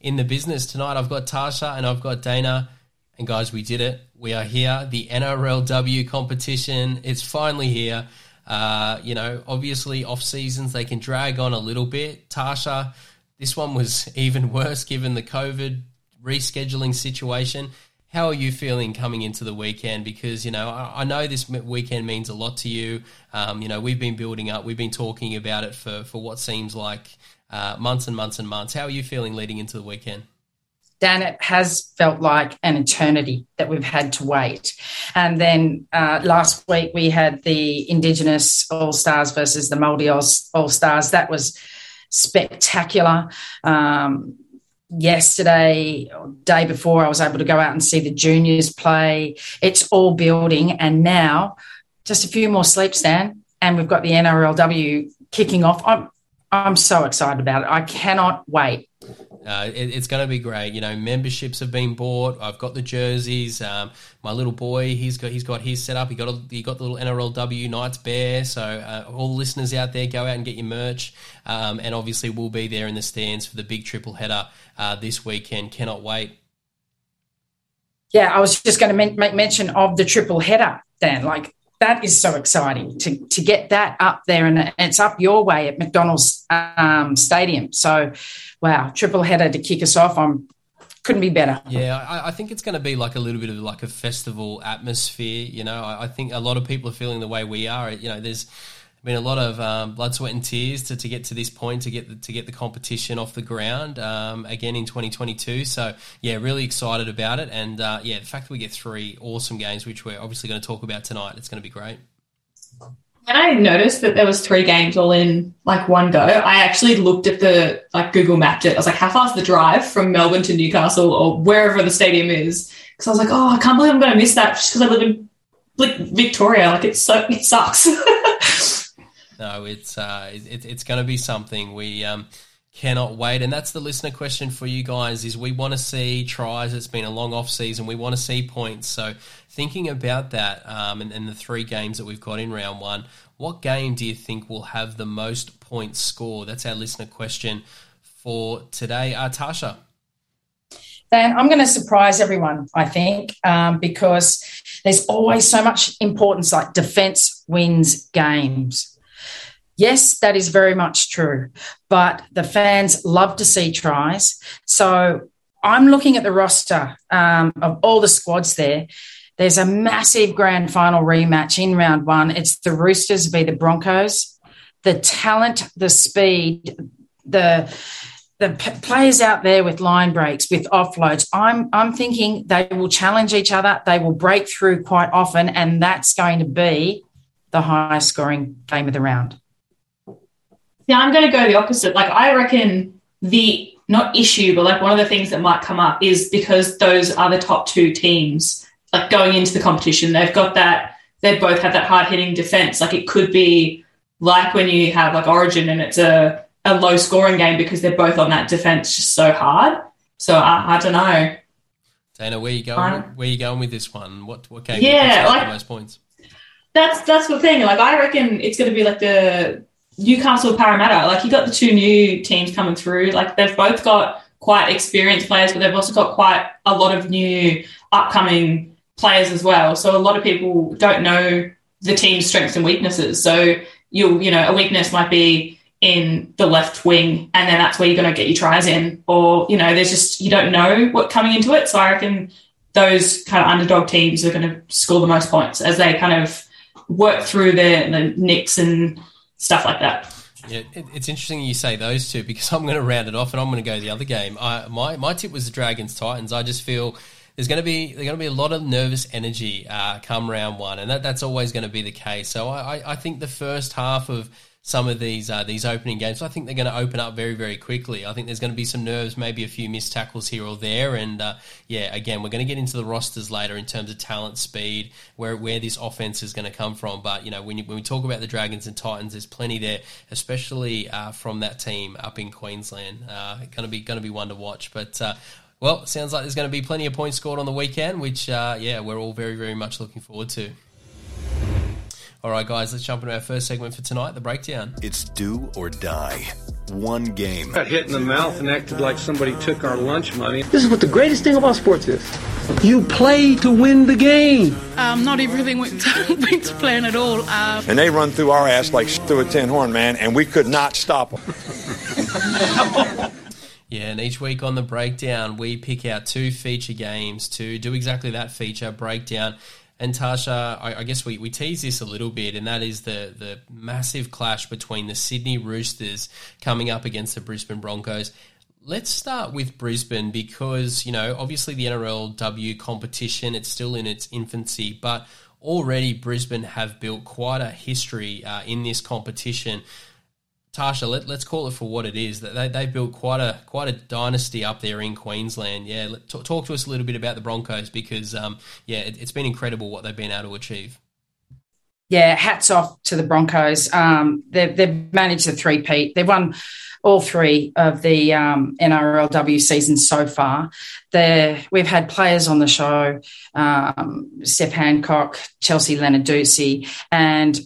in the business. Tonight, I've got Tarsha and I've got Dana. And guys, we did it. We are here. The NRLW competition. It's finally here. Uh, you know, obviously, off seasons, they can drag on a little bit. Tarsha, this one was even worse given the COVID rescheduling situation. How are you feeling coming into the weekend? Because, you know, I, I know this weekend means a lot to you. Um, you know, we've been building up, we've been talking about it for, for what seems like uh, months and months and months. How are you feeling leading into the weekend? Dan, it has felt like an eternity that we've had to wait. And then uh, last week we had the Indigenous All Stars versus the Māori All Stars. That was spectacular. Um, yesterday, day before, I was able to go out and see the juniors play. It's all building. And now, just a few more sleeps, Dan, and we've got the NRLW kicking off. I'm, I'm so excited about it. I cannot wait. Uh, it, it's going to be great. You know, memberships have been bought. I've got the jerseys. Um, my little boy, he's got he's got his set up. He got a, he got the little NRLW Knights bear. So uh, all the listeners out there, go out and get your merch. Um, and obviously, we'll be there in the stands for the big triple header uh, this weekend. Cannot wait. Yeah, I was just going to make mention of the triple header, Dan. Like that is so exciting to to get that up there, and it's up your way at McDonald's um, Stadium. So, wow, triple header to kick us off. I'm couldn't be better. Yeah, I, I, think it's going to be like a little bit of like a festival atmosphere. You know, I, I, think a lot of people are feeling the way we are. You know, there's been a lot of um, blood, sweat, and tears to, to get to this point to get the, to get the competition off the ground um, again in 2022. So yeah, really excited about it, and uh, yeah, the fact that we get three awesome games, which we're obviously going to talk about tonight, it's going to be great. When I noticed that there was three games all in like one go, I actually looked at the like Google mapped it. I was like, how far's the drive from Melbourne to Newcastle or wherever the stadium is? Because I was like, oh, I can't believe I'm going to miss that just because I live in like Victoria. Like it's so it sucks. no, it's uh, it, it's going to be something we um, cannot wait. And that's the listener question for you guys: is we want to see tries. It's been a long off season. We want to see points. So thinking about that um, and, and the three games that we've got in round one, what game do you think will have the most points score? That's our listener question for today. Uh, Tarsha. Dan, I'm going to surprise everyone, I think, um, because there's always so much importance like defense wins games. Yes, that is very much true. But the fans love to see tries. So I'm looking at the roster um, of all the squads there. There's a massive grand final rematch in round one. It's the Roosters v the Broncos. The talent, the speed, the the p- players out there with line breaks, with offloads. I'm I'm thinking they will challenge each other. They will break through quite often, and that's going to be the highest scoring game of the round. Yeah, I'm going to go the opposite. Like, I reckon the not issue, but like one of the things that might come up is because those are the top two teams, like going into the competition, they've got that, they both have that hard hitting defense. Like, it could be like when you have like Origin and it's a, a low scoring game because they're both on that defense just so hard. So I, I don't know. Dana, where you going? Um, where you going with this one? What what game? Yeah, like, the most points. That's that's the thing. Like I reckon it's going to be like the Newcastle Parramatta, like you got the two new teams coming through. Like they've both got quite experienced players, but they've also got quite a lot of new upcoming players as well. So a lot of people don't know the team's strengths and weaknesses. So you'll, you know, a weakness might be in the left wing, and then that's where you're going to get your tries in. Or, you know, there's just, you don't know what coming into it. So I reckon those kind of underdog teams are going to score the most points as they kind of work through the, the nicks and stuff like that. Yeah, it's interesting you say those two because I'm going to round it off and I'm going to go the other game. I, my my tip was the Dragons Titans. I just feel there's going to be there's going to be a lot of nervous energy uh, come round one, and that, that's always going to be the case. So I, I think the first half of some of these uh, these opening games. I think they're going to open up very very quickly. I think there's going to be some nerves, maybe a few missed tackles here or there, and uh, yeah, again, we're going to get into the rosters later in terms of talent, speed, where where this offense is going to come from. But you know, when you, when we talk about the Dragons and Titans, there's plenty there, especially uh, from that team up in Queensland. Uh, going to be going to be one to watch, but. Uh, well, sounds like there's going to be plenty of points scored on the weekend, which, uh, yeah, we're all very, very much looking forward to. All right, guys, let's jump into our first segment for tonight the breakdown. It's do or die. One game. Got hit in the mouth and acted like somebody took our lunch money. This is what the greatest thing about sports is. You play to win the game. Um, not everything went to, went to plan at all. Um, and they run through our ass like through a tin horn, man, and we could not stop them. Yeah, and each week on the breakdown, we pick out two feature games to do exactly that feature breakdown. And Tarsha, I, I, guess we, we tease this a little bit, and that is the, the massive clash between the Sydney Roosters coming up against the Brisbane Broncos. Let's start with Brisbane because, you know, obviously the NRLW competition, it's still in its infancy, but already Brisbane have built quite a history uh, in this competition. Tarsha, let, us call it for what it is. They they built quite a quite a dynasty up there in Queensland. Yeah, let, talk, talk to us a little bit about the Broncos because um, yeah, it, has been incredible what they've been able to achieve. Yeah, hats off to the Broncos. Um, they've, they've managed the three peat. They've won all three of the um, NRLW seasons so far. they we've had players on the show, um, Steph Hancock, Chelsea Lenarduzzi, and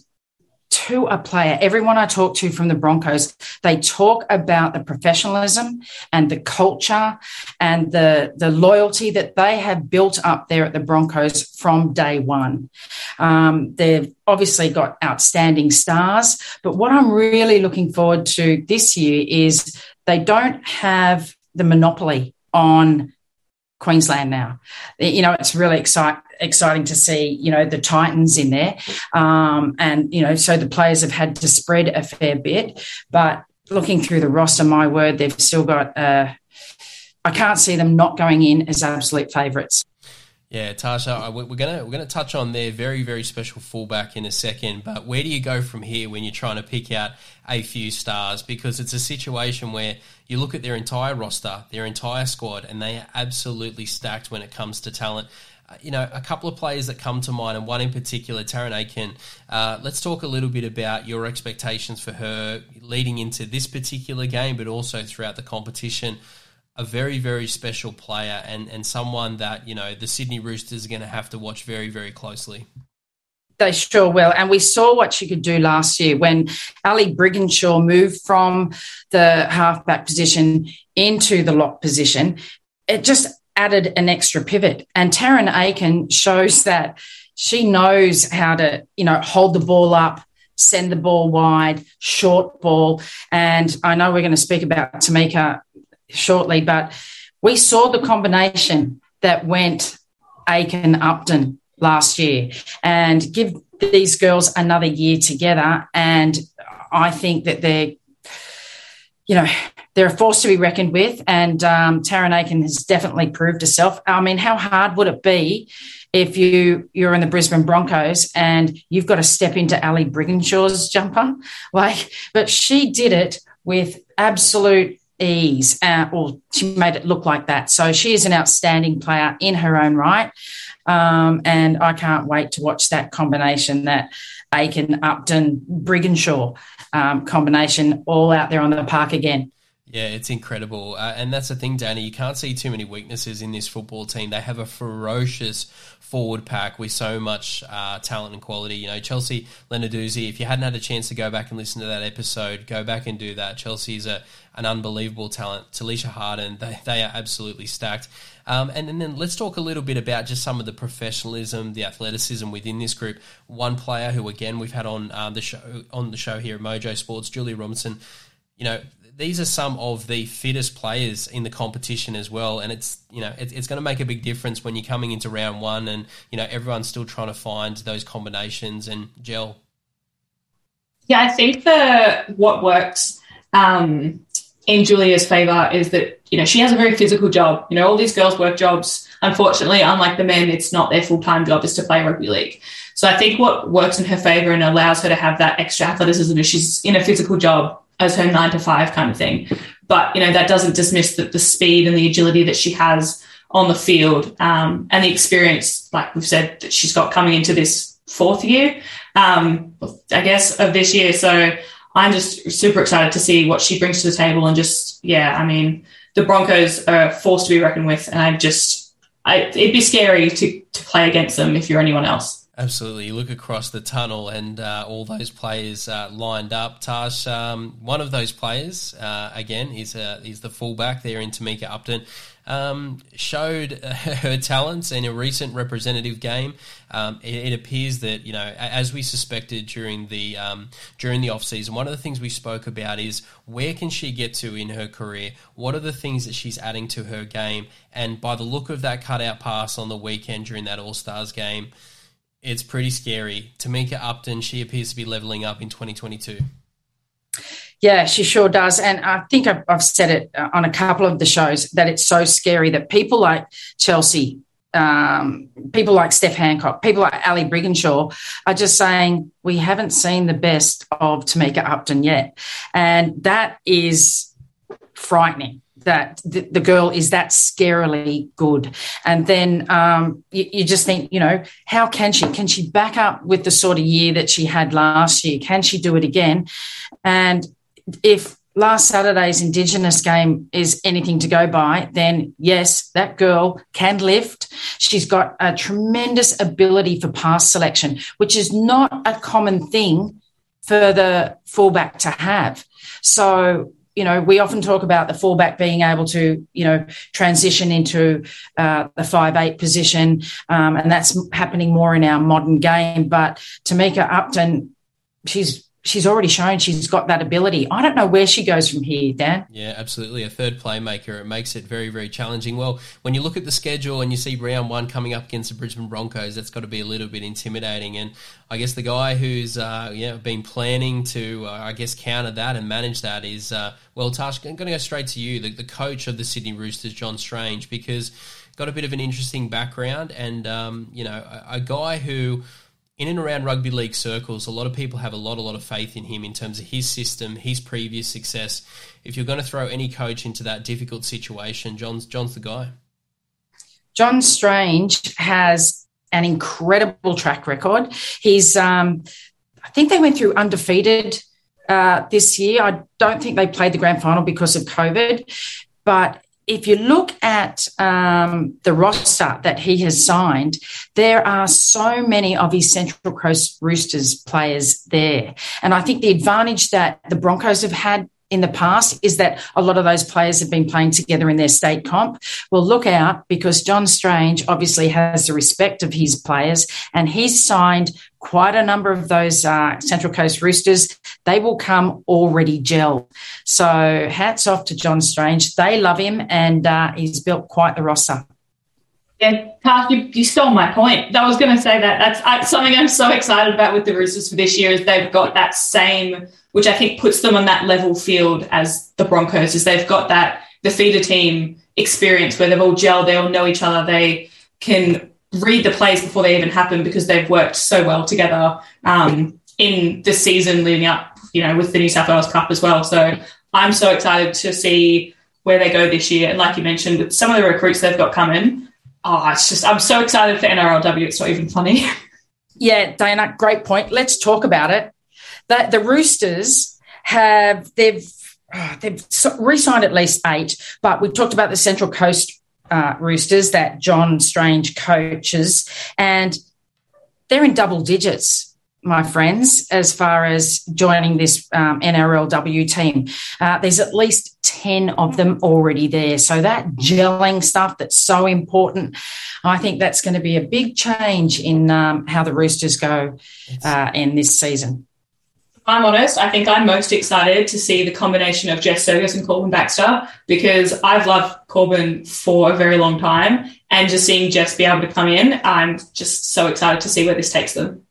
to a player, everyone I talk to from the Broncos, they talk about the professionalism and the culture and the, the loyalty that they have built up there at the Broncos from day one. Um, they've obviously got outstanding stars, but what I'm really looking forward to this year is they don't have the monopoly on Queensland now. You know, it's really excite, exciting to see, you know, the Titans in there. Um, and, you know, so the players have had to spread a fair bit. But looking through the roster, my word, they've still got, uh, I can't see them not going in as absolute favourites. Yeah, Tarsha, we're gonna we're gonna touch on their very very special fullback in a second. But where do you go from here when you're trying to pick out a few stars? Because it's a situation where you look at their entire roster, their entire squad, and they are absolutely stacked when it comes to talent. Uh, you know, a couple of players that come to mind, and one in particular, Tarryn Aiken. Uh, let's talk a little bit about your expectations for her leading into this particular game, but also throughout the competition a very, very special player and, and someone that, you know, the Sydney Roosters are going to have to watch very, very closely. They sure will. And we saw what she could do last year when Ali Brigginshaw moved from the halfback position into the lock position. It just added an extra pivot. And Tarryn Aiken shows that she knows how to, you know, hold the ball up, send the ball wide, short ball. And I know we're going to speak about Tamika shortly, but we saw the combination that went Aiken Upton last year and give these girls another year together. And I think that they're, you know, they're a force to be reckoned with. And um, Tarryn Aiken has definitely proved herself. I mean, how hard would it be if you you're in the Brisbane Broncos and you've got to step into Ali Brigginshaw's jumper? Like, but she did it with absolute ease, uh, or she made it look like that. So she is an outstanding player in her own right. Um, and I can't wait to watch that combination, that Aiken, Upton, Brigginshaw um, combination, all out there on the park again. Yeah, it's incredible. Uh, and that's the thing, Danny. You can't see too many weaknesses in this football team. They have a ferocious forward pack with so much uh, talent and quality. You know, Chelsea Lenarduzzi, if you hadn't had a chance to go back and listen to that episode, go back and do that. Chelsea's a, an unbelievable talent. Tallisha Harden, they, they are absolutely stacked. Um, and, and, then let's talk a little bit about just some of the professionalism, the athleticism within this group. One player who, again, we've had on um, the show on the show here at Mojo Sports, Julia Robinson. You know, these are some of the fittest players in the competition as well, and it's you know it, it's going to make a big difference when you're coming into round one, and you know everyone's still trying to find those combinations and gel. Yeah, I think the what works um, in Julia's favor is that you know she has a very physical job. You know, all these girls work jobs. Unfortunately, unlike the men, it's not their full time job is to play rugby league. So I think what works in her favor and allows her to have that extra athleticism is she's in a physical job as her nine to five kind of thing. But, you know, that doesn't dismiss the, the speed and the agility that she has on the field um, and the experience, like we've said, that she's got coming into this fourth year, um, I guess, of this year. So I'm just super excited to see what she brings to the table and just, yeah, I mean, the Broncos are forced to be reckoned with. And I just, I, it'd be scary to, to play against them if you're anyone else. Absolutely. You look across the tunnel and uh, all those players uh, lined up. Tash, um, one of those players, uh, again, is, uh, is the fullback there in Tamika Upton. Um, showed her talents in a recent representative game. Um, it, it, appears that you know, as we suspected during the um, during the off season, one of the things we spoke about is where can she get to in her career? What are the things that she's adding to her game? And by the look of that cutout pass on the weekend during that All Stars game it's pretty scary. Tamika Upton, she appears to be leveling up in 2022. Yeah, she sure does. And I think I've, I've said it uh, on a couple of the shows that it's so scary that people like Chelsea, um, people like Steph Hancock, people like Ali Brigginshaw are just saying, we haven't seen the best of Tamika Upton yet. And that is frightening that the, the, girl is that scarily good. And then um, you, you, just think, you know, how can she? Can she back up with the sort of year that she had last year? Can she do it again? And if last Saturday's Indigenous game is anything to go by, then yes, that girl can lift. She's got a tremendous ability for pass selection, which is not a common thing for the fullback to have. So you know, we often talk about the fullback being able to, you know, transition into uh, the five eight position, um, and that's happening more in our modern game. But Tamika Upton, she's she's already shown she's got that ability. I don't know where she goes from here, Dan. Yeah, absolutely. A third playmaker. It makes it very, very challenging. Well, when you look at the schedule and you see round one coming up against the Brisbane Broncos, that's got to be a little bit intimidating. And I guess the guy who's uh, yeah been planning to, uh, I guess, counter that and manage that is, uh, well, Tash, I'm going to go straight to you, the, the coach of the Sydney Roosters, John Strange, because got a bit of an interesting background and, um, you know, a, a guy who – in and around rugby league circles, a lot of people have a lot, a lot of faith in him in terms of his system, his previous success. If you're going to throw any coach into that difficult situation, John's John's the guy. John Strange has an incredible track record. He's, um, I think they went through undefeated uh, this year. I don't think they played the grand final because of COVID, but if you look at um, the roster that he has signed, there are so many of his Central Coast Roosters players there. And I think the advantage that the Broncos have had in the past is that a lot of those players have been playing together in their state comp. Well, look out because John Strange obviously has the respect of his players and he's signed quite a number of those uh, Central Coast Roosters. They will come already gel. So hats off to John Strange. They love him and uh, he's built quite the roster. Yeah, Tash, you, you, stole my point. I was going to say that. That's I, something I'm so excited about with the Roosters for this year is they've got that same, which I think puts them on that level field as the Broncos, is they've got that the feeder team experience where they've all gelled, they all know each other, they can read the plays before they even happen because they've worked so well together um, in the season leading up, you know, with the New South Wales Cup as well. So I'm so excited to see where they go this year. And like you mentioned, some of the recruits they've got coming oh, it's just, I'm so excited for NRLW. It's not even funny. yeah, Dana, great point. Let's talk about it. The, the Roosters have, they've, oh, they've re-signed at least eight, but we talked about the Central Coast uh, Roosters that John Strange coaches, and they're in double digits my friends, as far as joining this um, NRLW team. Uh, there's at least 10 of them already there. So that gelling stuff that's so important, I think that's going to be a big change in um, how the Roosters go uh, in this season. I'm honest, I think I'm most excited to see the combination of Jess Sergis and Corban Baxter because I've loved Corban for a very long time. And just seeing Jess be able to come in, I'm just so excited to see where this takes them.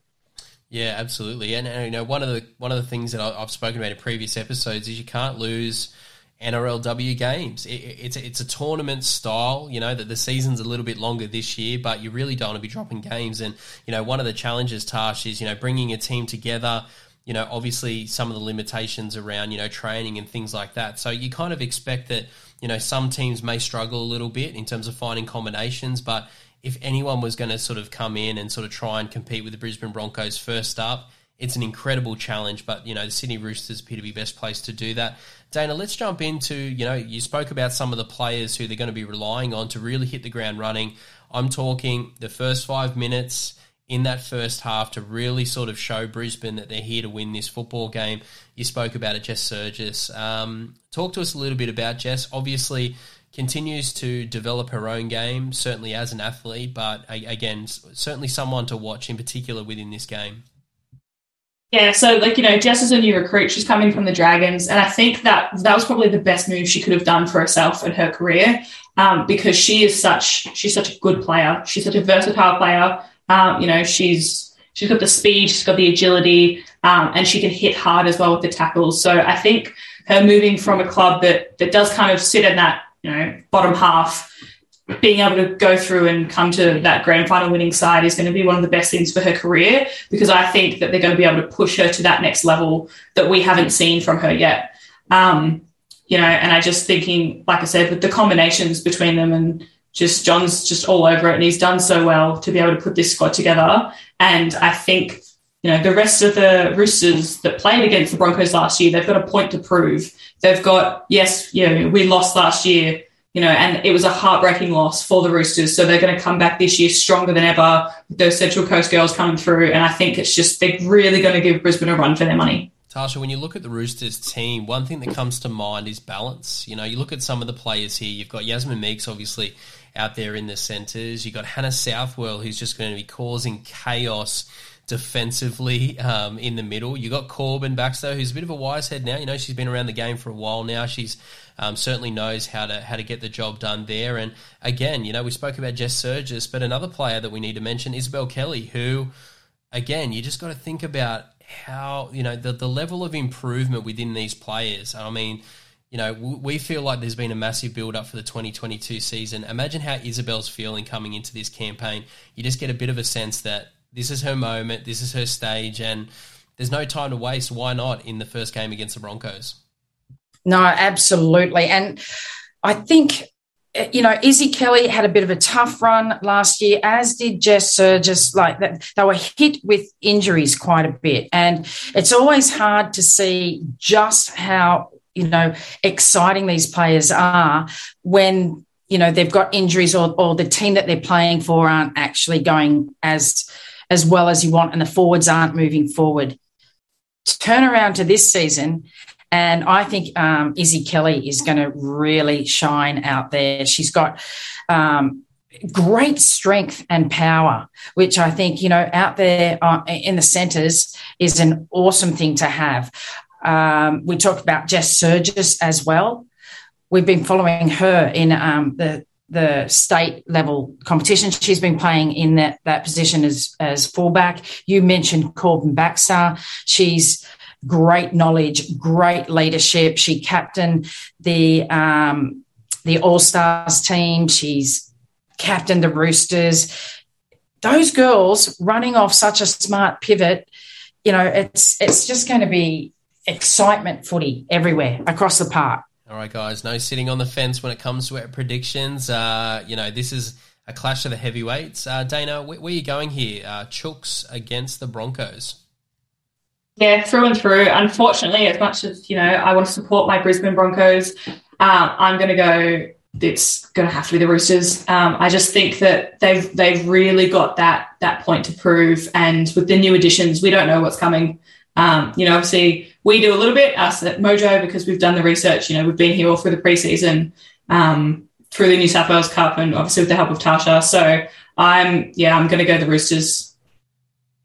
Yeah, absolutely. And, and, you know, one of the one of the things that I've spoken about in previous episodes is you can't lose NRLW games. It, it's it's a tournament style, you know, that the season's a little bit longer this year, but you really don't want to be dropping games. And you know, one of the challenges, Tash, is you know bringing a team together. You know, obviously some of the limitations around you know training and things like that. So you kind of expect that you know some teams may struggle a little bit in terms of finding combinations, but if anyone was going to sort of come in and sort of try and compete with the Brisbane Broncos first up, it's an incredible challenge. But you know, the Sydney Roosters appear to be best placed to do that. Dana, let's jump into you know you spoke about some of the players who they're going to be relying on to really hit the ground running. I'm talking the first five minutes in that first half to really sort of show Brisbane that they're here to win this football game. You spoke about it, Jess Sergis. Um, talk to us a little bit about Jess. Obviously, continues to develop her own game, certainly as an athlete, but again, certainly someone to watch in particular within this game. Yeah, so like you know, Jess is a new recruit. She's coming from the Dragons, and I think that that was probably the best move she could have done for herself and her career, um, because she is such she's such a good player. She's such a versatile player. Um, you know, she's she's got the speed, she's got the agility, um, and she can hit hard as well with the tackles. So I think her moving from a club that that does kind of sit in that you know, bottom half, being able to go through and come to that grand final winning side is going to be one of the best things for her career because I think that they're going to be able to push her to that next level that we haven't seen from her yet. Um, you know, and I just thinking, like I said, with the combinations between them and just John's just all over it and he's done so well to be able to put this squad together. And I think, you know, the rest of the Roosters that played against the Broncos last year, they've got a point to prove They've got, yes, you know, we lost last year, you know, and it was a heartbreaking loss for the Roosters. So they're going to come back this year stronger than ever with those Central Coast girls coming through. And I think it's just, they're really going to give Brisbane a run for their money. Tarsha, when you look at the Roosters team, one thing that comes to mind is balance. You know, you look at some of the players here. You've got Yasmin Meakes, obviously, out there in the centres. You've got Hannah Southwell, who's just going to be causing chaos defensively um, in the middle. You got Corban Baxter, who's a bit of a wise head now. You know, she's been around the game for a while now. She's um, certainly knows how to how to get the job done there. And again, you know, we spoke about Jess Sergis, but another player that we need to mention, Isabel Kelly, who, again, you just got to think about how you know the the level of improvement within these players. I mean. You know, we feel like there's been a massive build up for the 2022 season. Imagine how Isabel's feeling coming into this campaign. You just get a bit of a sense that this is her moment. This is her stage, and there's no time to waste. Why not in the first game against the Broncos? No, absolutely. And I think you know, Izzy Kelly had a bit of a tough run last year, as did Jess Sergis. Like that, they were hit with injuries quite a bit, and it's always hard to see just how you know exciting these players are when you know they've got injuries or, or the team that they're playing for aren't actually going as as well as you want, and the forwards aren't moving forward. Turn around to this season, and I think um, Izzy Kelly is going to really shine out there. She's got um, great strength and power, which I think, you know, out there uh, in the centres is an awesome thing to have. Um, we talked about Jess Sergis as well. We've been following her in um, the the state level competition. She's been playing in that, that position as, as fullback. You mentioned Corban Baxter. She's great knowledge, great leadership. She captained the um, the All Stars team. She's captained the Roosters. Those girls running off such a smart pivot, you know, it's it's just going to be excitement footy everywhere across the park. All right, guys. No sitting on the fence when it comes to predictions. Uh, you know, this is a clash of the heavyweights. Uh, Dana, where, where, are you going here? Uh, Chooks against the Broncos. Yeah, through and through. Unfortunately, as much as you know, I want to support my Brisbane Broncos. Um, I'm going to go. It's going to have to be the Roosters. Um, I just think that they've they've really got that that point to prove, and with the new additions, we don't know what's coming. Um, you know, obviously we do a little bit us at Mojo because we've done the research. You know, we've been here all through the preseason, um, through the New South Wales Cup, and obviously with the help of Tarsha. So I'm yeah, I'm going to go the Roosters.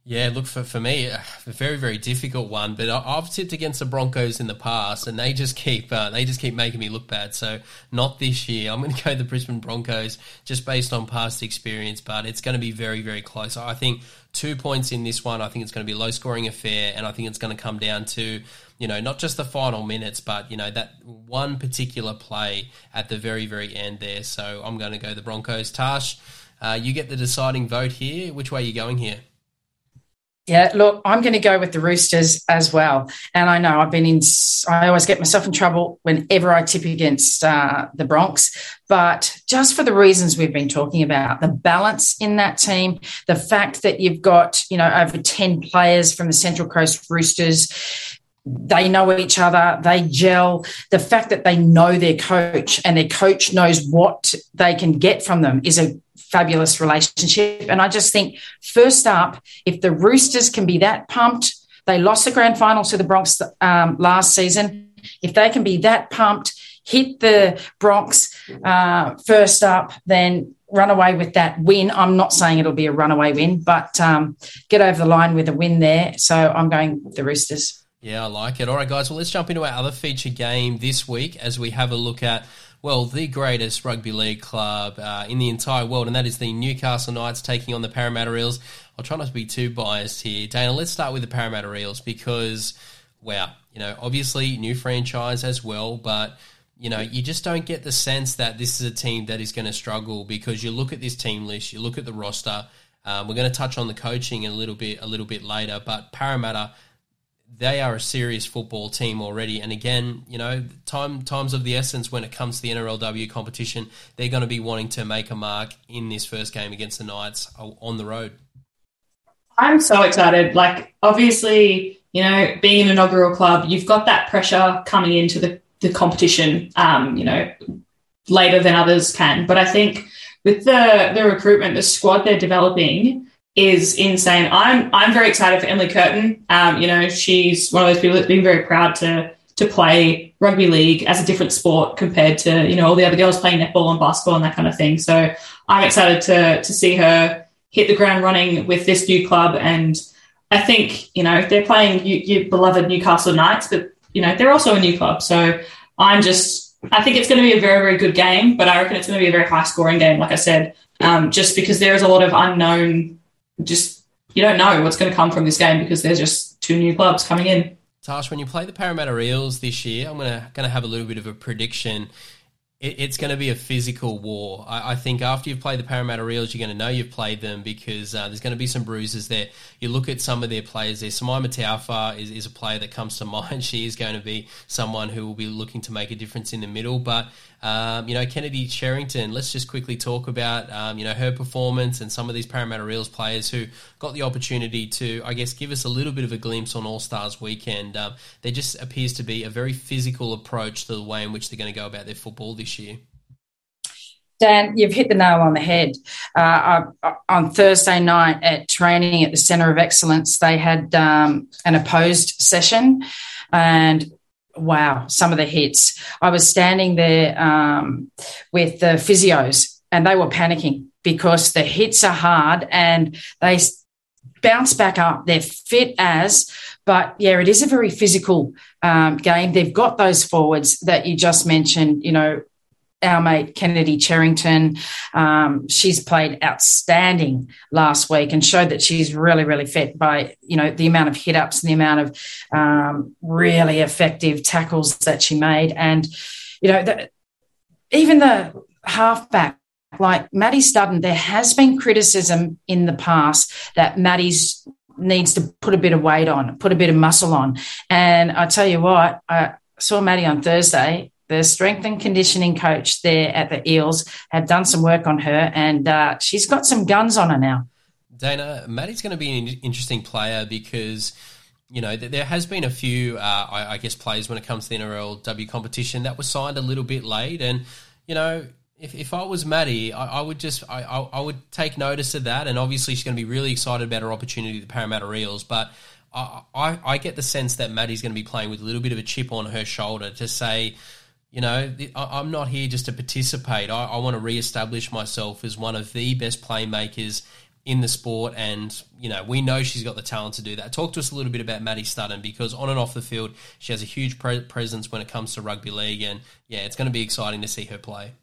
Yeah, look for for me, a very very difficult one. But I, have tipped against the Broncos in the past, and they just keep uh, they just keep making me look bad. So not this year. I'm going to go the Brisbane Broncos just based on past experience, but it's going to be very very close. I think two points in this one. I think it's going to be a low scoring affair, and I think it's going to come down to you know not just the final minutes, but you know that one particular play at the very very end there. So I'm going to go the Broncos. Tash, uh, you get the deciding vote here. Which way are you going here? Yeah, look, I'm going to go with the Roosters as well. And I know I've been in, I always get myself in trouble whenever I tip against uh, the Bronx. But just for the reasons we've been talking about, the balance in that team, the fact that you've got, you know, over 10 players from the Central Coast Roosters, they know each other, they gel. The fact that they know their coach and their coach knows what they can get from them is a fabulous relationship. And I just think, first up, if the Roosters can be that pumped, they lost the grand final to the Bronx um, last season. If they can be that pumped, hit the Bronx uh, first up, then run away with that win. I'm not saying it'll be a runaway win, but um, get over the line with a win there. So I'm going with the Roosters. Yeah, I like it. All right, guys. Well, let's jump into our other feature game this week as we have a look at well, the greatest rugby league club uh, in the entire world, and that is the Newcastle Knights taking on the Parramatta Eels. I'll try not to be too biased here. Dana, let's start with the Parramatta Eels because, wow, you know, obviously new franchise as well, but you know, you just don't get the sense that this is a team that is going to struggle because you look at this team list, you look at the roster. Um, we're going to touch on the coaching a little bit a little bit later, but Parramatta they are a serious football team already. And again, you know, time times of the essence when it comes to the NRLW competition, they're going to be wanting to make a mark in this first game against the Knights on the road. I'm so excited. Like, obviously, you know, being an inaugural club, you've got that pressure coming into the, the competition, um, you know, later than others can. But I think with the the recruitment, the squad they're developing, is insane. I'm I'm very excited for Emily Curtin. Um, you know, she's one of those people that's been very proud to to play rugby league as a different sport compared to you know all the other girls playing netball and basketball and that kind of thing. So I'm excited to to see her hit the ground running with this new club. And I think you know they're playing your beloved Newcastle Knights, but you know they're also a new club. So I'm just I think it's going to be a very very good game, but I reckon it's going to be a very high scoring game. Like I said, um, just because there is a lot of unknown just you don't know what's going to come from this game because there's just two new clubs coming in. Tash, when you play the Parramatta Eels this year, I'm gonna gonna have a little bit of a prediction. It, it's going to be a physical war. I, I, think after you've played the Parramatta Eels, you're going to know you've played them because uh, there's going to be some bruises there. You look at some of their players there. Simaima Taufa is, is a player that comes to mind. She is going to be someone who will be looking to make a difference in the middle, but um, you know, Kennedy Cherrington, let's just quickly talk about, um, you know, her performance and some of these Parramatta Eels players who got the opportunity to, I guess, give us a little bit of a glimpse on All Stars weekend. Um, there just appears to be a very physical approach to the way in which they're going to go about their football this year. Dan, you've hit the nail on the head. Uh, on Thursday night at training at the Centre of Excellence, they had um, an opposed session, and wow, some of the hits. I was standing there um, with the physios and they were panicking because the hits are hard and they bounce back up. They're fit as, but yeah, it is a very physical um, game. They've got those forwards that you just mentioned, you know, our mate Kennedy Cherrington. Um, she's played outstanding last week and showed that she's really, really fit by you know the amount of hit ups and the amount of um, really effective tackles that she made, and you know the, even the halfback. Like Maddie Studdon, there has been criticism in the past that Maddie's needs to put a bit of weight on, put a bit of muscle on. And I tell you what, I saw Maddie on Thursday the strength and conditioning coach there at the Eels have done some work on her, and uh, she's got some guns on her now. Dana, Maddie's going to be an interesting player because you know, there has been a few, uh, I, I, guess, players when it comes to the NRLW competition that were signed a little bit late. And, you know, if, if I was Maddie, I, I would just, I, I, would take notice of that. And obviously she's going to be really excited about her opportunity the Parramatta Eels. But I, I, I get the sense that Maddie's going to be playing with a little bit of a chip on her shoulder to say, you know, I'm not here just to participate. I, I want to re-establish myself as one of the best playmakers in the sport, and you know we know she's got the talent to do that. Talk to us a little bit about Maddie Studdon because on and off the field, she has a huge pre- presence when it comes to rugby league, and yeah, it's going to be exciting to see her play.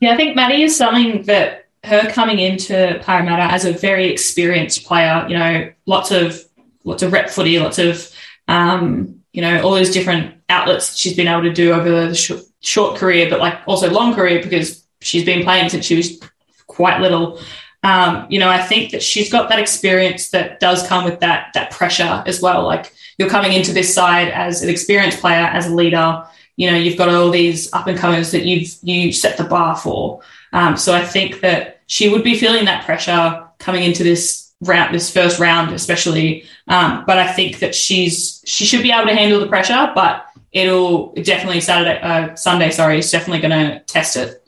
Yeah, I think Maddie is something that her coming into Parramatta as a very experienced player, you know, lots of lots of rep footy, lots of um, you know, all those different outlets she's been able to do over the sh- short career, but like also long career because she's been playing since she was quite little. Um, you know, I think that she's got that experience that does come with that that pressure as well. Like you're coming into this side as an experienced player, as a leader. You know, you've got all these up and comers that you've you set the bar for. Um, so I think that she would be feeling that pressure coming into this round, this first round, especially. Um, but I think that she's she should be able to handle the pressure. But it'll definitely Saturday, uh, Sunday, sorry, is definitely going to test it.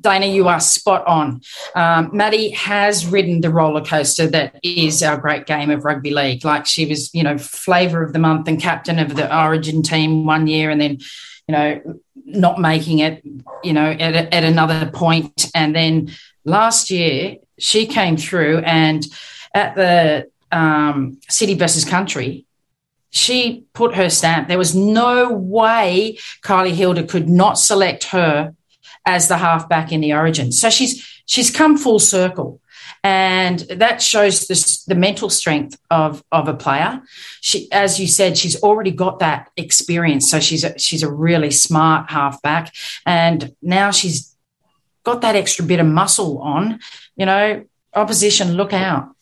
Dana, you are spot on. Um, Maddie has ridden the roller coaster that is our great game of rugby league. Like she was, you know, flavour of the month and captain of the Origin team one year, and then, you know, not making it, you know, at, at another point. And then last year she came through and at the um, city versus country, she put her stamp. There was no way Kylie Hilder could not select her as the halfback in the origin. So she's she's come full circle. And that shows the, the mental strength of, of a player. She, as you said, she's already got that experience. So she's a, she's a really smart halfback. And now she's got that extra bit of muscle on. You know, opposition, look out.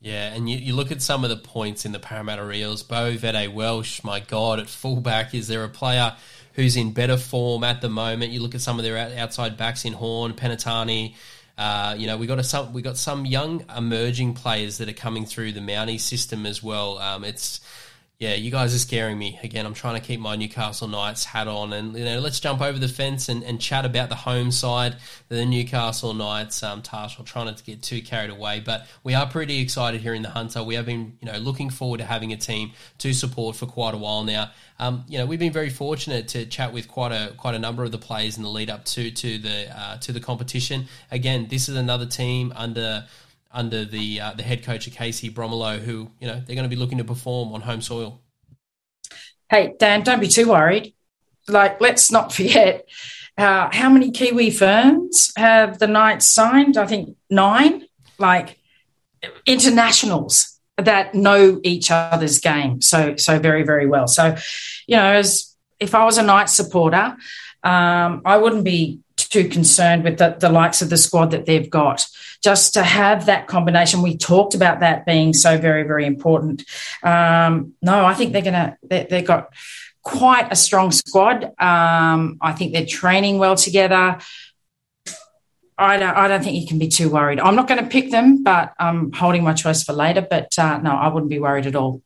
Yeah, and you, you look at some of the points in the Parramatta Eels. Beau Vete Welsh, my God, at fullback, is there a player who's in better form at the moment? You look at some of their outside backs in Horn, Penitani. Uh, you know, we got a, some we got some young emerging players that are coming through the Mountie system as well. Um, it's yeah, you guys are scaring me. Again, I'm trying to keep my Newcastle Knights hat on, and you know, let's jump over the fence and, and chat about the home side, the Newcastle Knights. Um, Tash, I'm trying not to get too carried away, but we are pretty excited here in the Hunter. We have been, you know, looking forward to having a team to support for quite a while now. Um, you know, we've been very fortunate to chat with quite a quite a number of the players in the lead up to to the uh, to the competition. Again, this is another team under under the uh, the head coach of Casey Bromilow, who you know they're going to be looking to perform on home soil. Hey Dan, don't be too worried. Like, let's not forget uh, how many Kiwi Ferns have the Knights signed. I think nine. Like internationals that know each other's game so so very very well. So, you know, as if I was a Knights supporter, um, I wouldn't be too concerned with the, the likes of the squad that they've got. Just to have that combination, we talked about that being so very, very important. Um, no, I think they're going to, they, they've got quite a strong squad. Um, I think they're training well together. I don't, I don't think you can be too worried. I'm not going to pick them, but I'm holding my choice for later. But uh, no, I wouldn't be worried at all.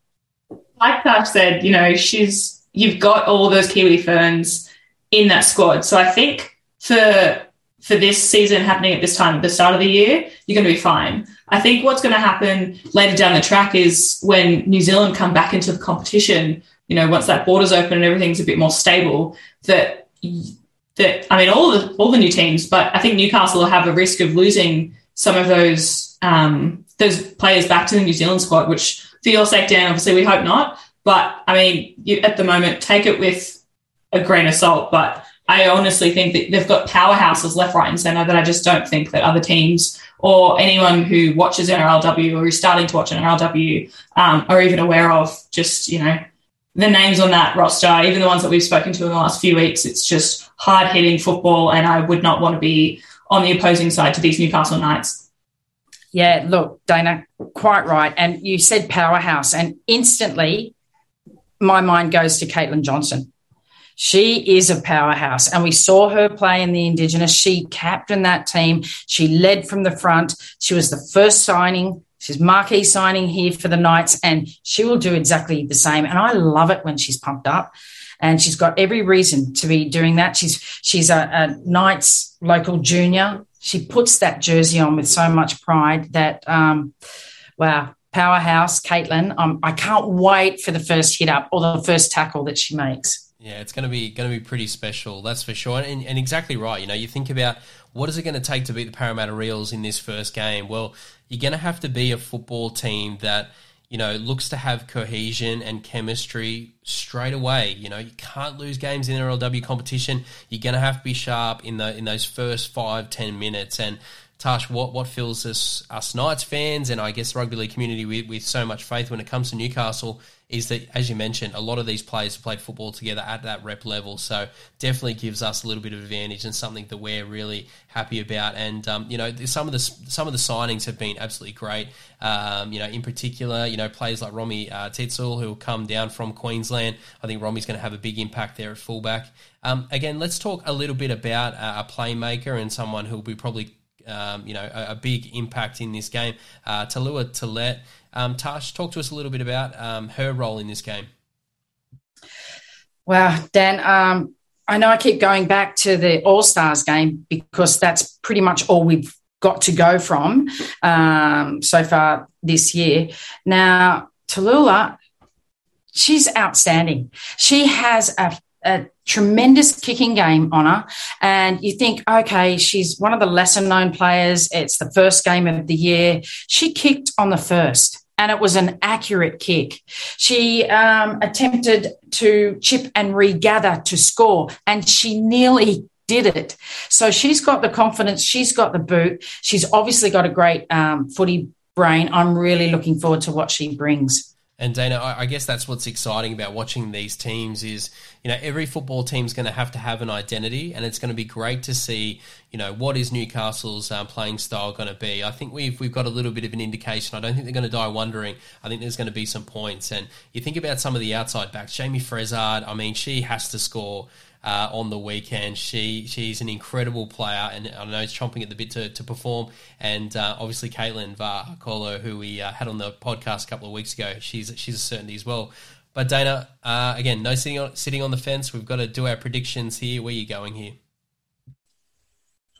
Like Tash said, you know, she's you've got all those Kiwi ferns in that squad. So I think for for this season happening at this time at the start of the year, you're going to be fine. I think what's going to happen later down the track is when New Zealand come back into the competition, you know, once that border's open and everything's a bit more stable, that that I mean, all the all the new teams, but I think Newcastle will have a risk of losing some of those um, those players back to the New Zealand squad. Which, for your sake, Dan, obviously we hope not. But I mean, you, at the moment, take it with a grain of salt. But I honestly think that they've got powerhouses left, right, and centre that I just don't think that other teams or anyone who watches NRLW or is starting to watch NRLW um, are even aware of. Just you know, the names on that roster, even the ones that we've spoken to in the last few weeks, it's just hard hitting football, and I would not want to be on the opposing side to these Newcastle Knights. Yeah, look, Dana, quite right. And you said powerhouse, and instantly my mind goes to Caitlan Johnston she is a powerhouse. And we saw her play in the Indigenous. She captained that team. She led from the front. She was the first signing. She's marquee signing here for the Knights, and she will do exactly the same. And I love it when she's pumped up. And she's got every reason to be doing that. She's she's a, a Knights local junior. She puts that jersey on with so much pride that, um, wow, powerhouse, Caitlin. Um, I can't wait for the first hit up or the first tackle that she makes. Yeah, it's going to be going to be pretty special, that's for sure. And, and exactly right. You know, you think about what is it going to take to beat the Parramatta Eels in this first game? Well, you're going to have to be a football team that you know looks to have cohesion and chemistry straight away. You know, you can't lose games in NRLW competition. You're going to have to be sharp in the in those first five ten minutes and. Tash, what, what fills us, us Knights fans and I guess rugby league community with, with so much faith when it comes to Newcastle is that, as you mentioned, a lot of these players played football together at that rep level. So definitely gives us a little bit of advantage and something that we're really happy about. And um, you know, some of the some of the signings have been absolutely great. Um, you know, in particular, you know, players like Romy uh, who will come down from Queensland. I think Romy's going to have a big impact there at fullback. Um, again, let's talk a little bit about uh, a playmaker and someone who will be probably um, you know, a, a, big impact in this game. Uh, Tahlulah Tillett. Um, Tash, talk to us a little bit about um, her role in this game. Wow, Dan, um, I know I keep going back to the All Stars game because that's pretty much all we've got to go from um, so far this year. Now, Tahlulah, she's outstanding. She has a a tremendous kicking game on her. And you think, okay, she's one of the lesser known players. It's the first game of the year. She kicked on the first. And it was an accurate kick. She um, attempted to chip and regather to score, and she nearly did it. So she's got the confidence, she's got the boot, she's obviously got a great um, footy brain. I'm really looking forward to what she brings. And Dana, I guess that's what's exciting about watching these teams is, you know, every football team's going to have to have an identity, and it's going to be great to see, you know, what is Newcastle's um, playing style going to be. I think we've we've got a little bit of an indication. I don't think they're going to die wondering. I think there's going to be some points, and you think about some of the outside backs, Jayme Fressard. I mean, she has to score uh, on the weekend. She she's an incredible player, and I know she's chomping at the bit to, to perform. And uh, obviously, Caitlin Vakolo, who we uh, had on the podcast a couple of weeks ago, she's she's a certainty as well. But Dana, uh, again, no sitting on sitting on the fence. We've got to do our predictions here. Where are you going here?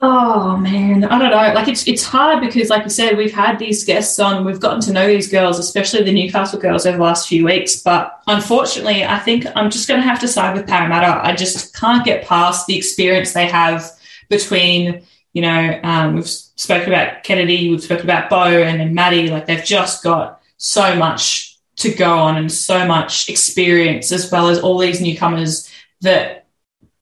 Oh man, I don't know. Like it's it's hard because, like you said, we've had these guests on. We've gotten to know these girls, especially the Newcastle girls, over the last few weeks. But unfortunately, I think I'm just going to have to side with Parramatta. I just can't get past the experience they have between, you know, um, we've spoken about Kennedy, we've spoken about Bo, and then Maddie. Like they've just got so much to go on and so much experience, as well as all these newcomers that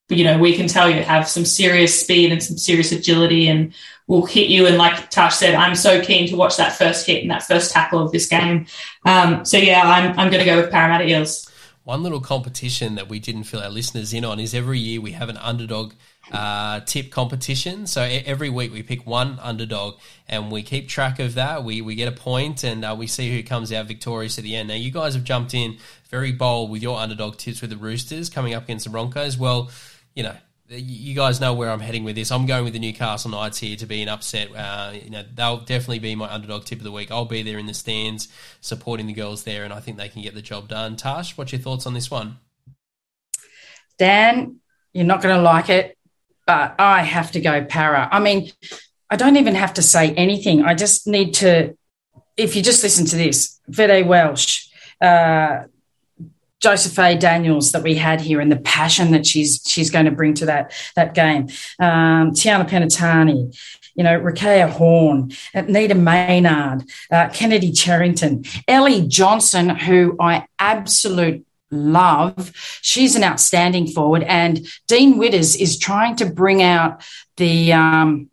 you know, we can tell you have some serious speed and some serious agility and will hit you. And like Tash said, I'm so keen to watch that first hit and that first tackle of this game. Um, so yeah, I'm, I'm going to go with Parramatta Eels. One little competition that we didn't fill our listeners in on is every year we have an underdog uh, tip competition. So every week we pick one underdog and we keep track of that. We, we get a point and uh, we see who comes out victorious at the end. Now, you guys have jumped in very bold with your underdog tips with the Roosters coming up against the Broncos. Well, you know, you guys know where I'm heading with this. I'm going with the Newcastle Knights here to be an upset. Uh, you know, they'll definitely be my underdog tip of the week. I'll be there in the stands supporting the girls there, and I think they can get the job done. Tash, what's your thoughts on this one? Dan, you're not going to like it, but I have to go Parra. I mean, I don't even have to say anything. I just need to, if you just listen to this, Vette-Welsh, uh, Josephine Daniels that we had here and the passion that she's she's going to bring to that that game. Um, Tiana Penitani, you know, Rikeya Horne, Nita Maynard, uh, Kennedy Cherrington, Ellie Johnson, who I absolute love. She's an outstanding forward, and Dean Widders is trying to bring out the. Um,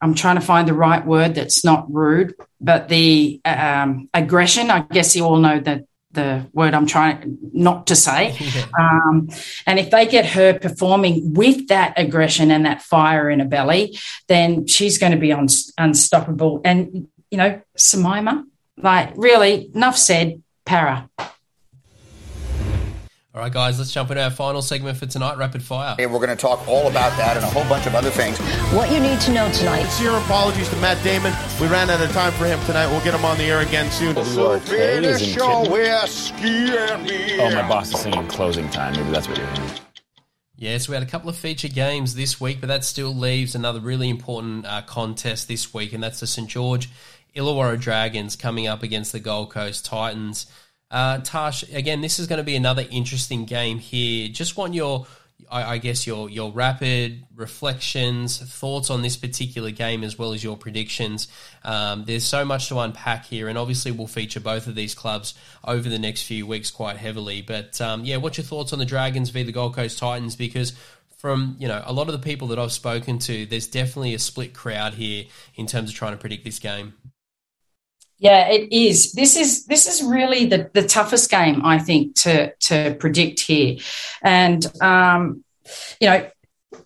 I'm trying to find the right word that's not rude, but the um, aggression. I guess you all know that the word I'm trying not to say. Um, and if they get her performing with that aggression and that fire in her belly, then she's going to be un- unstoppable. And, you know, Simaima, like really, enough said, Parra. All right, guys, let's jump into our final segment for tonight, Rapid Fire. Hey, we're going to talk all about that and a whole bunch of other things. What you need to know tonight. Sincere apologies to Matt Damon. We ran out of time for him tonight. We'll get him on the air again soon. So finish your whiskey Oh, my boss is singing closing time. Maybe that's what you're hearing. Yes, we had a couple of feature games this week, but that still leaves another really important uh, contest this week, and that's the St George Illawarra Dragons coming up against the Gold Coast Titans. Uh, Tash, again, this is going to be another interesting game here. Just want your, I, I, guess, your your rapid reflections, thoughts on this particular game, as well as your predictions. Um, there's so much to unpack here, and obviously we'll feature both of these clubs over the next few weeks quite heavily. But um, yeah, what's your thoughts on the Dragons v the Gold Coast Titans? Because from you know a lot of the people that I've spoken to, there's definitely a split crowd here in terms of trying to predict this game. Yeah, it is. This is this is really the, the toughest game I think to to predict here, and um, you know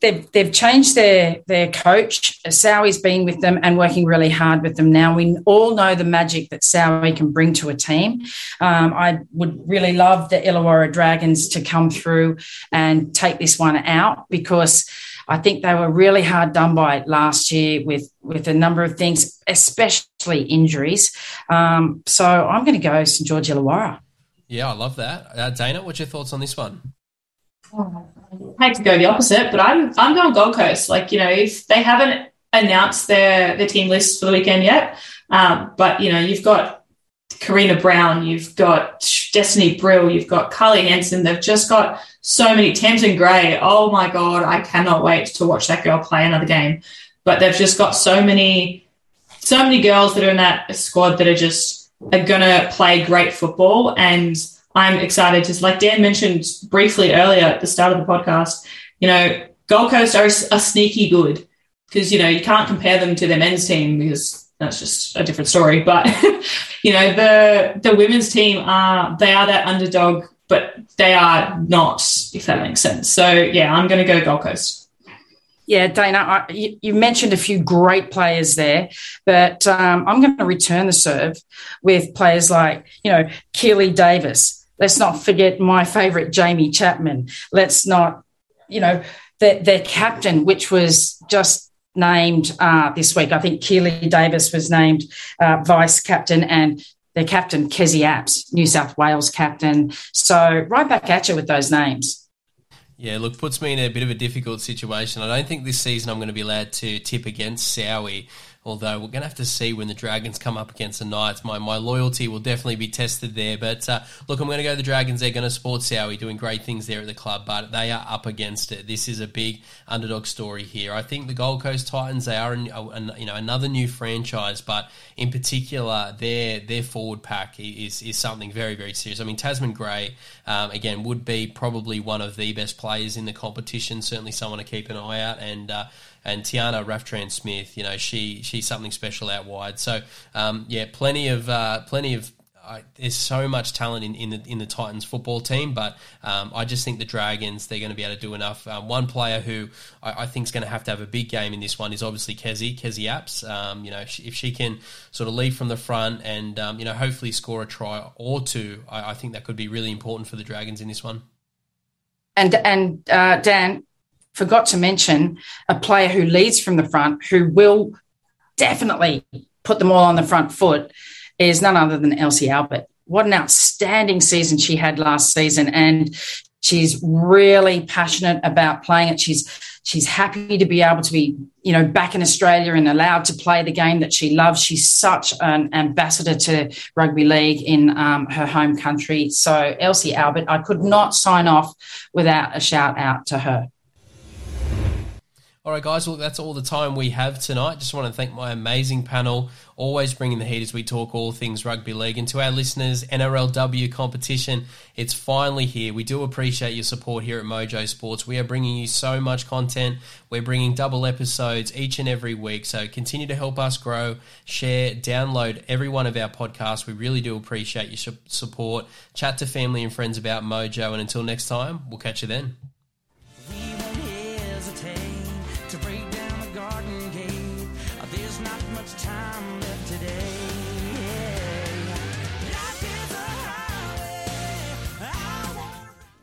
they've they've changed their their coach. Sowie's been with them and working really hard with them now. We all know the magic that Sowie can bring to a team. Um, I would really love the Illawarra Dragons to come through and take this one out because I think they were really hard done by last year with with a number of things, especially injuries. Um, so I'm going to go St George Illawarra. Yeah, I love that. Uh, Dana, what's your thoughts on this one? Oh, I hate to go the opposite, but I'm I'm going Gold Coast. Like you know, if they haven't announced their their team list for the weekend yet, um, but you know, you've got Karina Brown, you've got Destiny Brill, you've got Carly Henson. They've just got so many. Tazmin Gray. Oh my god, I cannot wait to watch that girl play another game. But they've just got so many, so many girls that are in that squad that are just are gonna play great football and I'm excited to, like Dan mentioned briefly earlier at the start of the podcast, you know, Gold Coast are, are sneaky good because, you know, you can't compare them to their men's team because that's just a different story. But, you know, the, the women's team are, they are that underdog, but they are not, if that makes sense. So, yeah, I'm going to go Gold Coast. Yeah, Dana, I, you, mentioned a few great players there, but um, I'm going to return the serve with players like, you know, Keely Davis, Let's not forget my favourite Jaime Chapman. Let's not, you know, their, their captain, which was just named uh, this week. I think Keely Davis was named uh, vice captain and their captain, Kezie Apps, New South Wales captain. So right back at you with those names. Yeah, look, puts me in a bit of a difficult situation. I don't think this season I'm going to be allowed to tip against Sowie although we're going to have to see when the Dragons come up against the Knights. My, my loyalty will definitely be tested there. But uh, look, I'm going to go the Dragons. They're going to support Sowie, doing great things there at the club, but they are up against it. This is a big underdog story here. I think the Gold Coast Titans, they are, a, a, you know, another new franchise, but in particular, their their forward pack is, is something very, very serious. I mean, Tazmin Gray, um, again, would be probably one of the best players in the competition, certainly someone to keep an eye out. And, uh, and Tiana Raftstrand-Smith, you know, she she's something special out wide. So um, yeah, plenty of uh, plenty of. Uh, there's so much talent in, in the in the Titans football team, but um, I just think the Dragons they're going to be able to do enough. Um, one player who I, I think is going to have to have a big game in this one is obviously Kezie Kezie Apps. Um, you know, if she, if she, can sort of lead from the front and um, you know hopefully score a try or two, I, I, think that could be really important for the Dragons in this one. And and uh, Dan, forgot to mention a player who leads from the front who will definitely put them all on the front foot is none other than Elsie Albert. What an outstanding season she had last season. And she's really passionate about playing it. She's she's happy to be able to be, you know, back in Australia and allowed to play the game that she loves. She's such an ambassador to rugby league in um, her home country. So Elsie Albert, I could not sign off without a shout out to her. All right, guys, look, that's all the time we have tonight. Just want to thank my amazing panel, always bringing the heat as we talk all things rugby league. And to our listeners, NRLW competition, it's finally here. We do appreciate your support here at Mojo Sports. We are bringing you so much content. We're bringing double episodes each and every week. So continue to help us grow, share, download every one of our podcasts. We really do appreciate your support. Chat to family and friends about Mojo. And until next time, we'll catch you then.